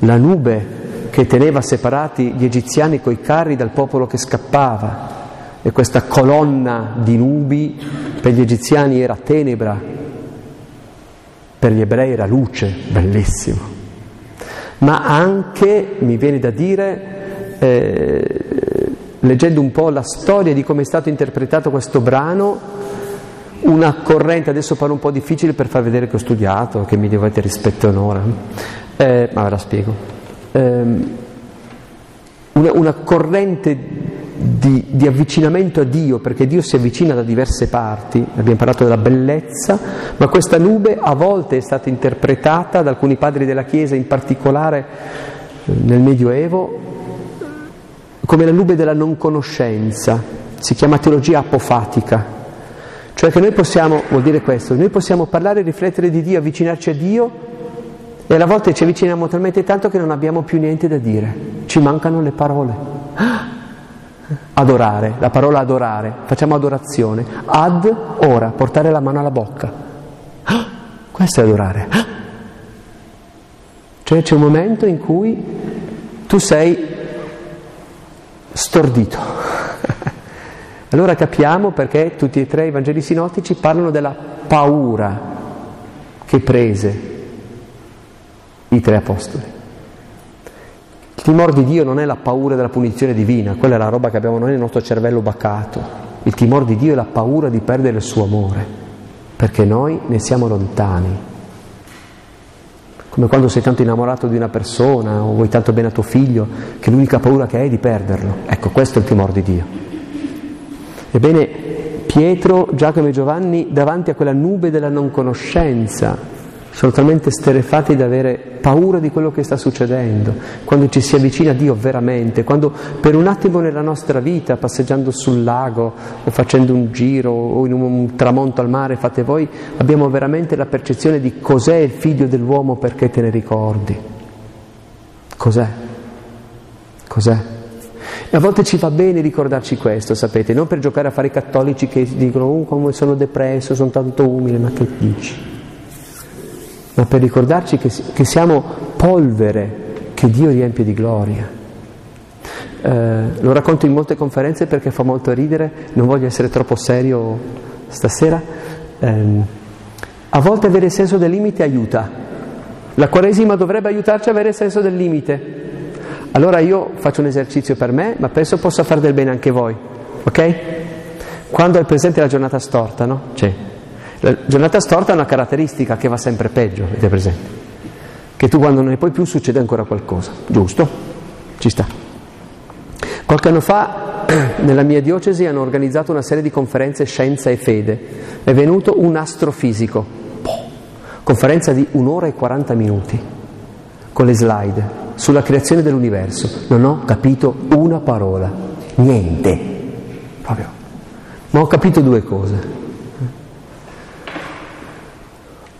la nube che teneva separati gli egiziani coi carri dal popolo che scappava. E questa colonna di nubi per gli egiziani era tenebra, per gli ebrei era luce, bellissimo ma anche, mi viene da dire, eh, leggendo un po' la storia di come è stato interpretato questo brano, una corrente, adesso parlo un po' difficile per far vedere che ho studiato, che mi dovete rispetto e onore, eh, ma ve la spiego. Eh, una, una, corrente di, di, avvicinamento a Dio, perché Dio si avvicina da diverse parti, abbiamo parlato della bellezza, ma questa nube a volte è stata interpretata da alcuni padri della Chiesa, in particolare eh, nel Medioevo, come la nube della non conoscenza, si chiama teologia apofatica. Cioè che noi possiamo, vuol dire questo, noi possiamo parlare e riflettere di Dio, avvicinarci a Dio e alla volta ci avviciniamo talmente tanto che non abbiamo più niente da dire, ci mancano le parole. Adorare, la parola adorare, facciamo adorazione. Ad ora, portare la mano alla bocca. Questo è adorare. Cioè c'è un momento in cui tu sei stordito. Allora capiamo perché tutti e tre i Vangeli sinottici parlano della paura che prese i tre apostoli. Il timore di Dio non è la paura della punizione divina, quella è la roba che abbiamo noi nel nostro cervello bacato. Il timore di Dio è la paura di perdere il suo amore, perché noi ne siamo lontani. Come quando sei tanto innamorato di una persona o vuoi tanto bene a tuo figlio che l'unica paura che hai è di perderlo. Ecco, questo è il timore di Dio. Ebbene, Pietro, Giacomo e Giovanni, davanti a quella nube della non conoscenza, sono talmente sterefatti da avere paura di quello che sta succedendo, quando ci si avvicina a Dio veramente, quando per un attimo nella nostra vita, passeggiando sul lago o facendo un giro o in un tramonto al mare, fate voi, abbiamo veramente la percezione di cos'è il figlio dell'uomo perché te ne ricordi. Cos'è? Cos'è? E a volte ci va bene ricordarci questo, sapete, non per giocare a fare i cattolici che dicono oh, come sono depresso, sono tanto umile, ma che dici? Ma per ricordarci che, che siamo polvere che Dio riempie di gloria. Eh, lo racconto in molte conferenze perché fa molto ridere, non voglio essere troppo serio stasera. Eh, a volte avere senso del limite aiuta. La Quaresima dovrebbe aiutarci ad avere senso del limite. Allora io faccio un esercizio per me, ma penso possa fare del bene anche voi, ok? Quando è presente la giornata storta, no? C'è. La giornata storta ha una caratteristica che va sempre peggio, avete presente? Che tu quando non ne puoi più succede ancora qualcosa, giusto? Ci sta. Qualche anno fa nella mia diocesi hanno organizzato una serie di conferenze scienza e fede. È venuto un astrofisico, conferenza di un'ora e 40 minuti, con le slide sulla creazione dell'universo. Non ho capito una parola, niente, proprio. Ma ho capito due cose.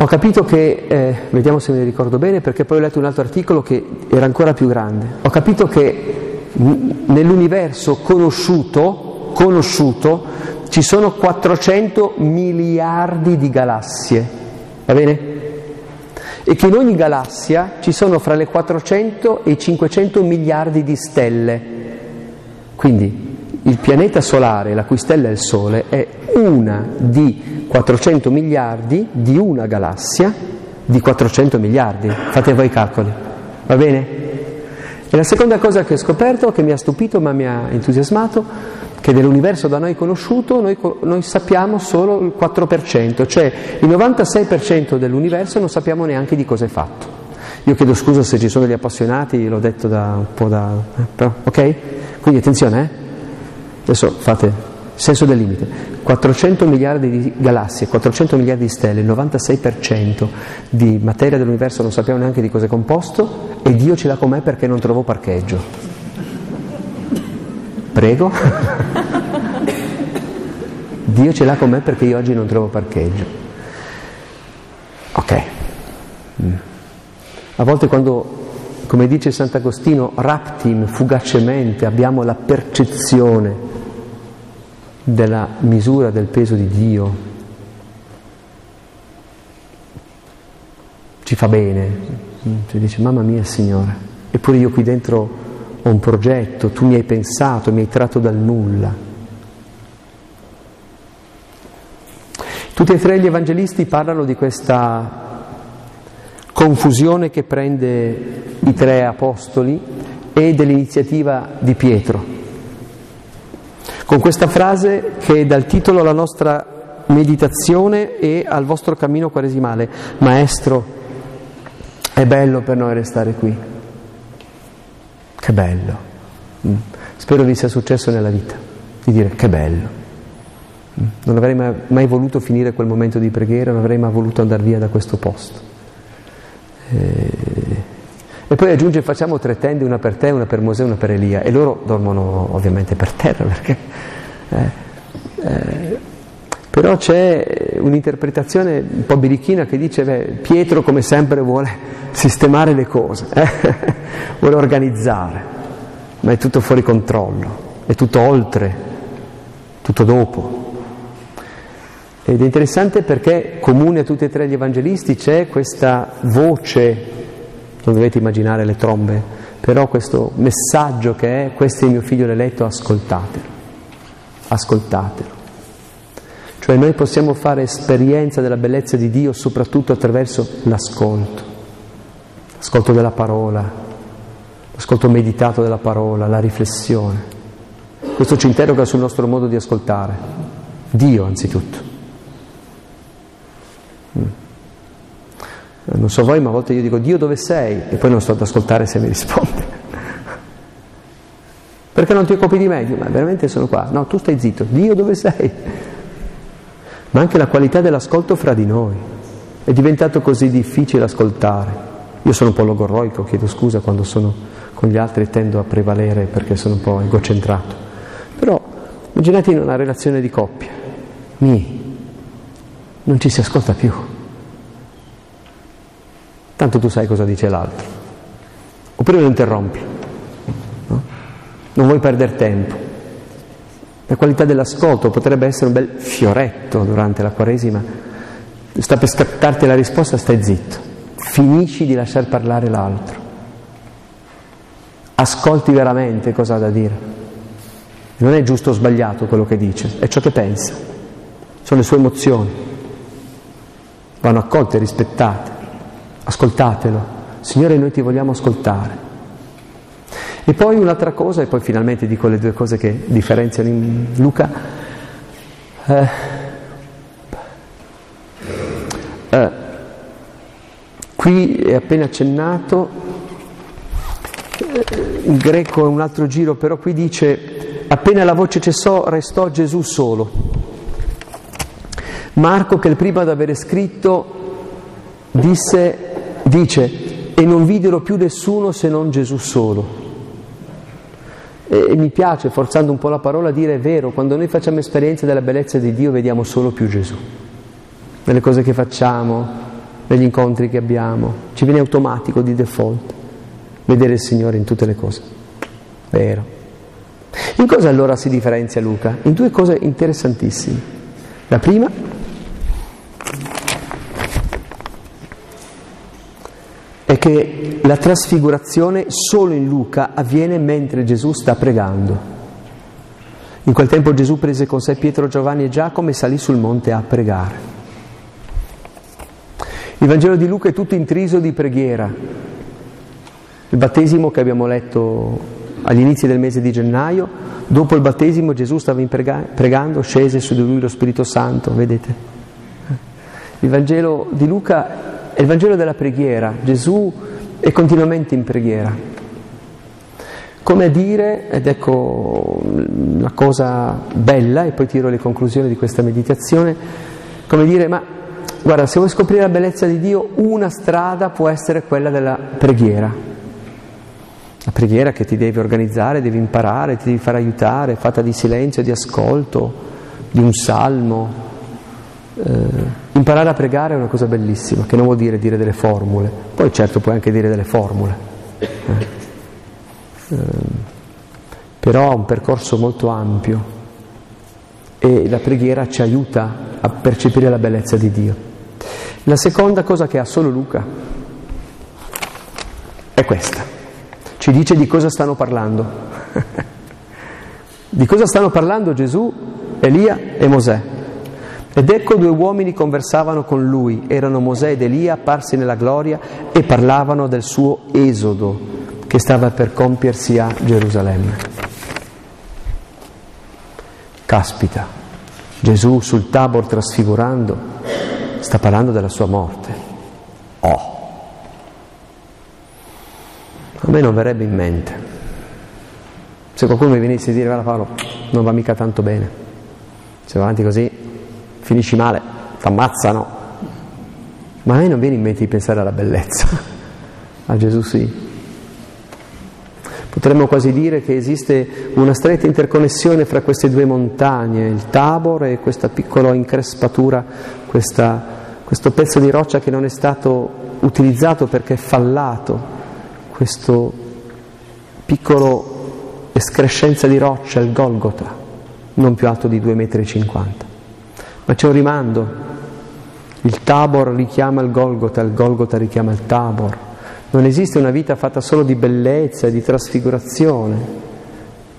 Ho capito che, eh, vediamo se ne ricordo bene, perché poi ho letto un altro articolo che era ancora più grande. Ho capito che nell'universo conosciuto, conosciuto ci sono 400 miliardi di galassie. Va bene? e che in ogni galassia ci sono fra le 400 e i 500 miliardi di stelle. Quindi il pianeta solare, la cui stella è il Sole, è una di 400 miliardi di una galassia di 400 miliardi. Fate voi i calcoli. Va bene? E la seconda cosa che ho scoperto, che mi ha stupito ma mi ha entusiasmato, che dell'universo da noi conosciuto noi, noi, sappiamo solo il 4%, cioè il 96% dell'universo non sappiamo neanche di cosa è fatto. Io chiedo scusa se ci sono degli appassionati, l'ho detto da un po' da... Eh, però, ok? Quindi attenzione, eh? Adesso fate senso del limite. 400 miliardi di galassie, 400 miliardi di stelle, il 96% di materia dell'universo non sappiamo neanche di cosa è composto e Dio ce l'ha con me perché non trovo parcheggio. Prego. Dio ce l'ha con me perché io oggi non trovo parcheggio. Ok. Mm. A volte quando, come dice Sant'Agostino, raptim, fugacemente, abbiamo la percezione della misura del peso di Dio, ci fa bene. Ci dice, mamma mia Signore, eppure io qui dentro ho un progetto, tu mi hai pensato, mi hai tratto dal nulla. Tutti e tre gli evangelisti parlano di questa confusione che prende i tre apostoli e dell'iniziativa di Pietro. Con questa frase che dà il titolo alla nostra meditazione e al vostro cammino quaresimale, Maestro, è bello per noi restare qui. Che bello. Mm. Spero vi sia successo nella vita, di dire che bello. Mm. Non avrei mai voluto finire quel momento di preghiera, non avrei mai voluto andare via da questo posto. E e poi aggiunge facciamo tre tende, una per te, una per Mosè, una per Elia. E loro dormono ovviamente per terra perché... Eh, eh, però c'è un'interpretazione un po' birichina che dice beh, Pietro come sempre vuole sistemare le cose, eh? vuole organizzare, ma è tutto fuori controllo, è tutto oltre, tutto dopo. Ed è interessante perché comune a tutti e tre gli evangelisti c'è questa voce non dovete immaginare le trombe, però questo messaggio che è questo è il mio figlio l'eletto, ascoltatelo, ascoltatelo. Cioè noi possiamo fare esperienza della bellezza di Dio soprattutto attraverso l'ascolto, l'ascolto della parola, l'ascolto meditato della parola, la riflessione. Questo ci interroga sul nostro modo di ascoltare, Dio anzitutto. Mm. Non so voi, ma a volte io dico Dio dove sei? E poi non sto ad ascoltare se mi risponde. Perché non ti occupi di me? ma veramente sono qua. No, tu stai zitto. Dio dove sei? Ma anche la qualità dell'ascolto fra di noi. È diventato così difficile ascoltare. Io sono un po' logorroico, chiedo scusa quando sono con gli altri tendo a prevalere perché sono un po' egocentrato. Però immaginate in una relazione di coppia. Mi, non ci si ascolta più. Tanto tu sai cosa dice l'altro. Oppure lo interrompi. No? Non vuoi perdere tempo. La qualità dell'ascolto potrebbe essere un bel fioretto durante la Quaresima. Sta per scattarti la risposta, stai zitto. Finisci di lasciar parlare l'altro. Ascolti veramente cosa ha da dire. Non è giusto o sbagliato quello che dice, è ciò che pensa. Sono le sue emozioni. Vanno accolte e rispettate ascoltatelo. Signore, noi ti vogliamo ascoltare. E poi un'altra cosa, e poi finalmente dico le due cose che differenziano in Luca. Eh, eh, qui è appena accennato, eh, in greco è un altro giro, però qui dice, appena la voce cessò, restò Gesù solo. Marco, che il prima ad avere scritto, disse dice, e non videro più nessuno se non Gesù solo. E, mi piace, forzando un po' la parola, dire è vero, quando noi facciamo esperienza della bellezza di Dio vediamo solo più Gesù. Nelle cose che facciamo, negli incontri che abbiamo, ci viene automatico di default vedere il Signore in tutte le cose. Vero. In cosa allora si differenzia Luca? In due cose interessantissime. La prima è che la trasfigurazione solo in Luca avviene mentre Gesù sta pregando. In quel tempo Gesù prese con sé Pietro, Giovanni e Giacomo e salì sul monte a pregare. Il Vangelo di Luca è tutto intriso di preghiera. Il battesimo che abbiamo letto agli inizi del mese di gennaio, dopo il battesimo Gesù stava pregando, scese su di lui lo Spirito Santo, vedete? Il Vangelo di Luca è il Vangelo della preghiera. Gesù è continuamente in preghiera. Come a dire, ed ecco una cosa bella, e poi tiro le conclusioni di questa meditazione, come dire, ma guarda, se vuoi scoprire la bellezza di Dio, una strada può essere quella della preghiera. La preghiera che ti devi organizzare, devi imparare, ti devi far aiutare, fatta di silenzio, di ascolto, di un salmo, eh, imparare a pregare è una cosa bellissima, che non vuol dire dire delle formule, poi certo puoi anche dire delle formule, eh. Eh, però ha un percorso molto ampio e la preghiera ci aiuta a percepire la bellezza di Dio. La seconda cosa che ha solo Luca è questa, ci dice di cosa stanno parlando. di cosa stanno parlando Gesù, Elia e Mosè. Ed ecco due uomini conversavano con lui, erano Mosè ed Elia apparsi nella gloria e parlavano del suo esodo, che stava per compiersi a Gerusalemme. Caspita, Gesù sul Tabor trasfigurando sta parlando della sua morte. Oh! A me non verrebbe in mente. Se qualcuno mi venisse a dire, guarda Paolo, non va mica tanto bene, se va avanti così finisci male, ti ammazzano. Ma a me non viene in mente di pensare alla bellezza, a Gesù sì. Potremmo quasi dire che esiste una stretta interconnessione fra queste due montagne, il Tabor e questa piccola increspatura, questa, questo pezzo di roccia che non è stato utilizzato perché è fallato, questo piccolo escrescenza di roccia, il Golgota, non più alto di 2,50 metri. Ma c'è un rimando, il Tabor richiama il Golgota, il Golgota richiama il Tabor. Non esiste una vita fatta solo di bellezza e di trasfigurazione,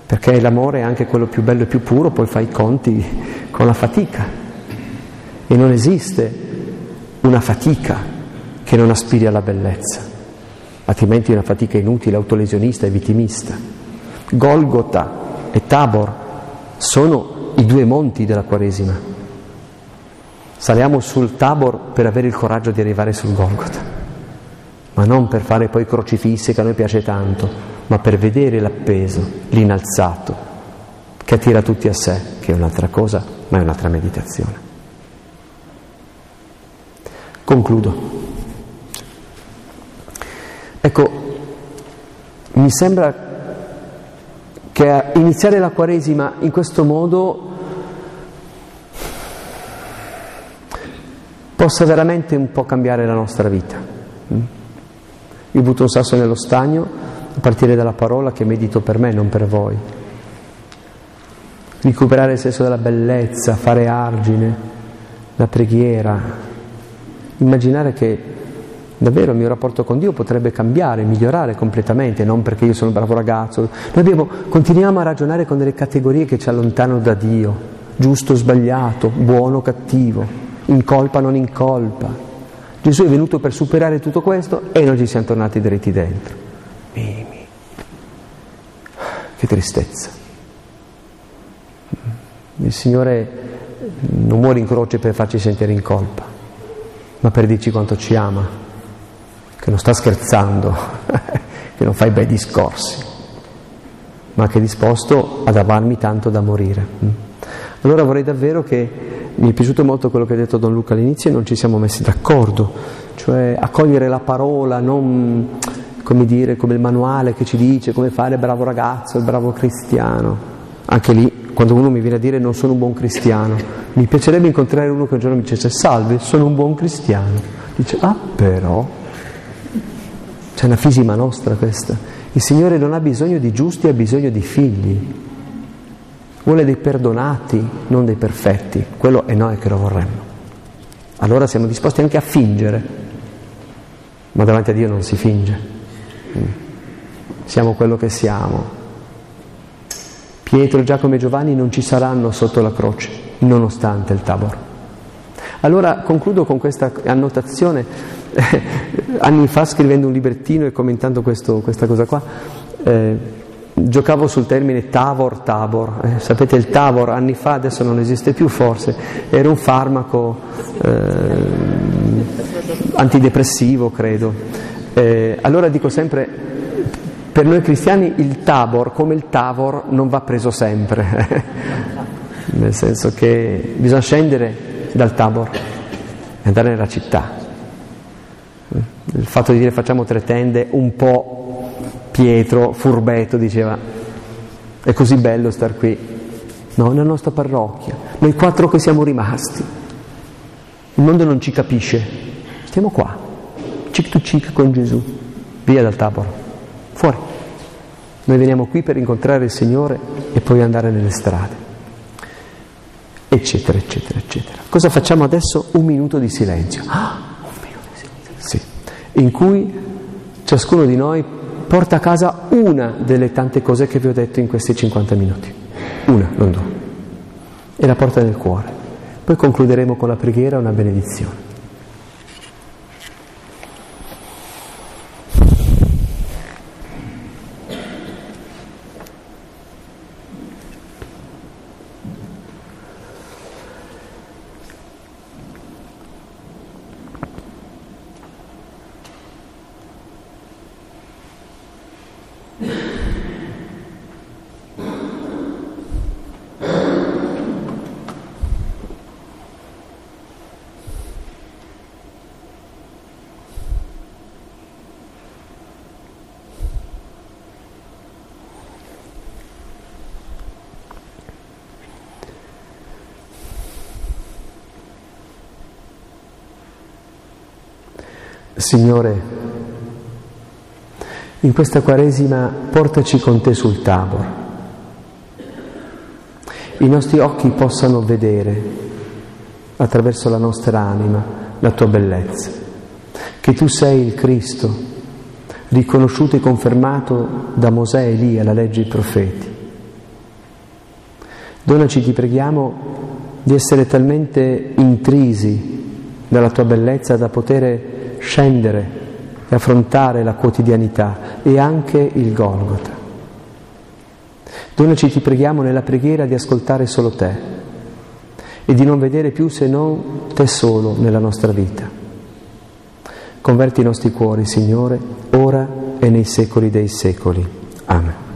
perché l'amore è anche quello più bello e più puro, poi fa i conti con la fatica. E non esiste una fatica che non aspiri alla bellezza, altrimenti è una fatica inutile, autolesionista e vittimista. Golgota e Tabor sono i due monti della Quaresima. Saliamo sul Tabor per avere il coraggio di arrivare sul Golgota, ma non per fare poi crocifissi che a noi piace tanto, ma per vedere l'appeso, l'inalzato, che attira tutti a sé, che è un'altra cosa, ma è un'altra meditazione. Concludo. Ecco, mi sembra che iniziare la Quaresima in questo modo possa veramente un po' cambiare la nostra vita. Mm? Io butto un sasso nello stagno a partire dalla parola che medito per me, non per voi. Recuperare il senso della bellezza, fare argine, la preghiera, immaginare che davvero il mio rapporto con Dio potrebbe cambiare, migliorare completamente, non perché io sono un bravo ragazzo. Noi abbiamo, continuiamo a ragionare con delle categorie che ci allontanano da Dio, giusto, sbagliato, buono, cattivo in colpa non in colpa. Gesù è venuto per superare tutto questo e noi ci siamo tornati dritti dentro. Mimi. Che tristezza. Il Signore non muore in croce per farci sentire in colpa, ma per dirci quanto ci ama, che non sta scherzando, che non fa i bei discorsi, ma che è disposto ad amarmi tanto da morire. Allora vorrei davvero che mi è piaciuto molto quello che ha detto Don Luca all'inizio e non ci siamo messi d'accordo, cioè accogliere la parola, non come dire, come il manuale che ci dice come fare il bravo ragazzo, il bravo cristiano. Anche lì, quando uno mi viene a dire non sono un buon cristiano, mi piacerebbe incontrare uno che un giorno mi dicesse salve, sono un buon cristiano. Dice, ah però, c'è una fisima nostra questa. Il Signore non ha bisogno di giusti, ha bisogno di figli vuole dei perdonati, non dei perfetti. Quello è noi che lo vorremmo. Allora siamo disposti anche a fingere, ma davanti a Dio non si finge. Mm. Siamo quello che siamo. Pietro, Giacomo e Giovanni non ci saranno sotto la croce, nonostante il tabor. Allora concludo con questa annotazione. Anni fa, scrivendo un librettino e commentando questo, questa cosa qua, eh, giocavo sul termine Tavor Tabor, eh, sapete il Tavor anni fa, adesso non esiste più forse, era un farmaco eh, antidepressivo credo. Eh, allora dico sempre, per noi cristiani il Tabor come il Tavor non va preso sempre, nel senso che bisogna scendere dal Tabor e andare nella città. Il fatto di dire facciamo tre tende un po' Pietro, furbetto, diceva, è così bello star qui. No, nella nostra parrocchia, noi quattro che siamo rimasti. Il mondo non ci capisce. Stiamo qua, cic to cic con Gesù, via dal tabor, fuori. Noi veniamo qui per incontrare il Signore e poi andare nelle strade, eccetera, eccetera, eccetera. Cosa facciamo adesso? Un minuto di silenzio. Ah, un minuto di silenzio. Sì. In cui ciascuno di noi porta a casa una delle tante cose che vi ho detto in questi 50 minuti. Una, non due. E la porta nel cuore. Poi concluderemo con la preghiera e una benedizione. Signore, in questa Quaresima portaci con te sul Tabor. I nostri occhi possano vedere attraverso la nostra anima la tua bellezza, che tu sei il Cristo, riconosciuto e confermato da Mosè, Elia, la legge e i profeti. Donaci, ti preghiamo, di essere talmente intrisi dalla tua bellezza da poter scendere e affrontare la quotidianità e anche il Golgota. Donaci, ti preghiamo, nella preghiera di ascoltare solo te e di non vedere più se non te solo nella nostra vita. Converti i nostri cuori, Signore, ora e nei secoli dei secoli. Amen.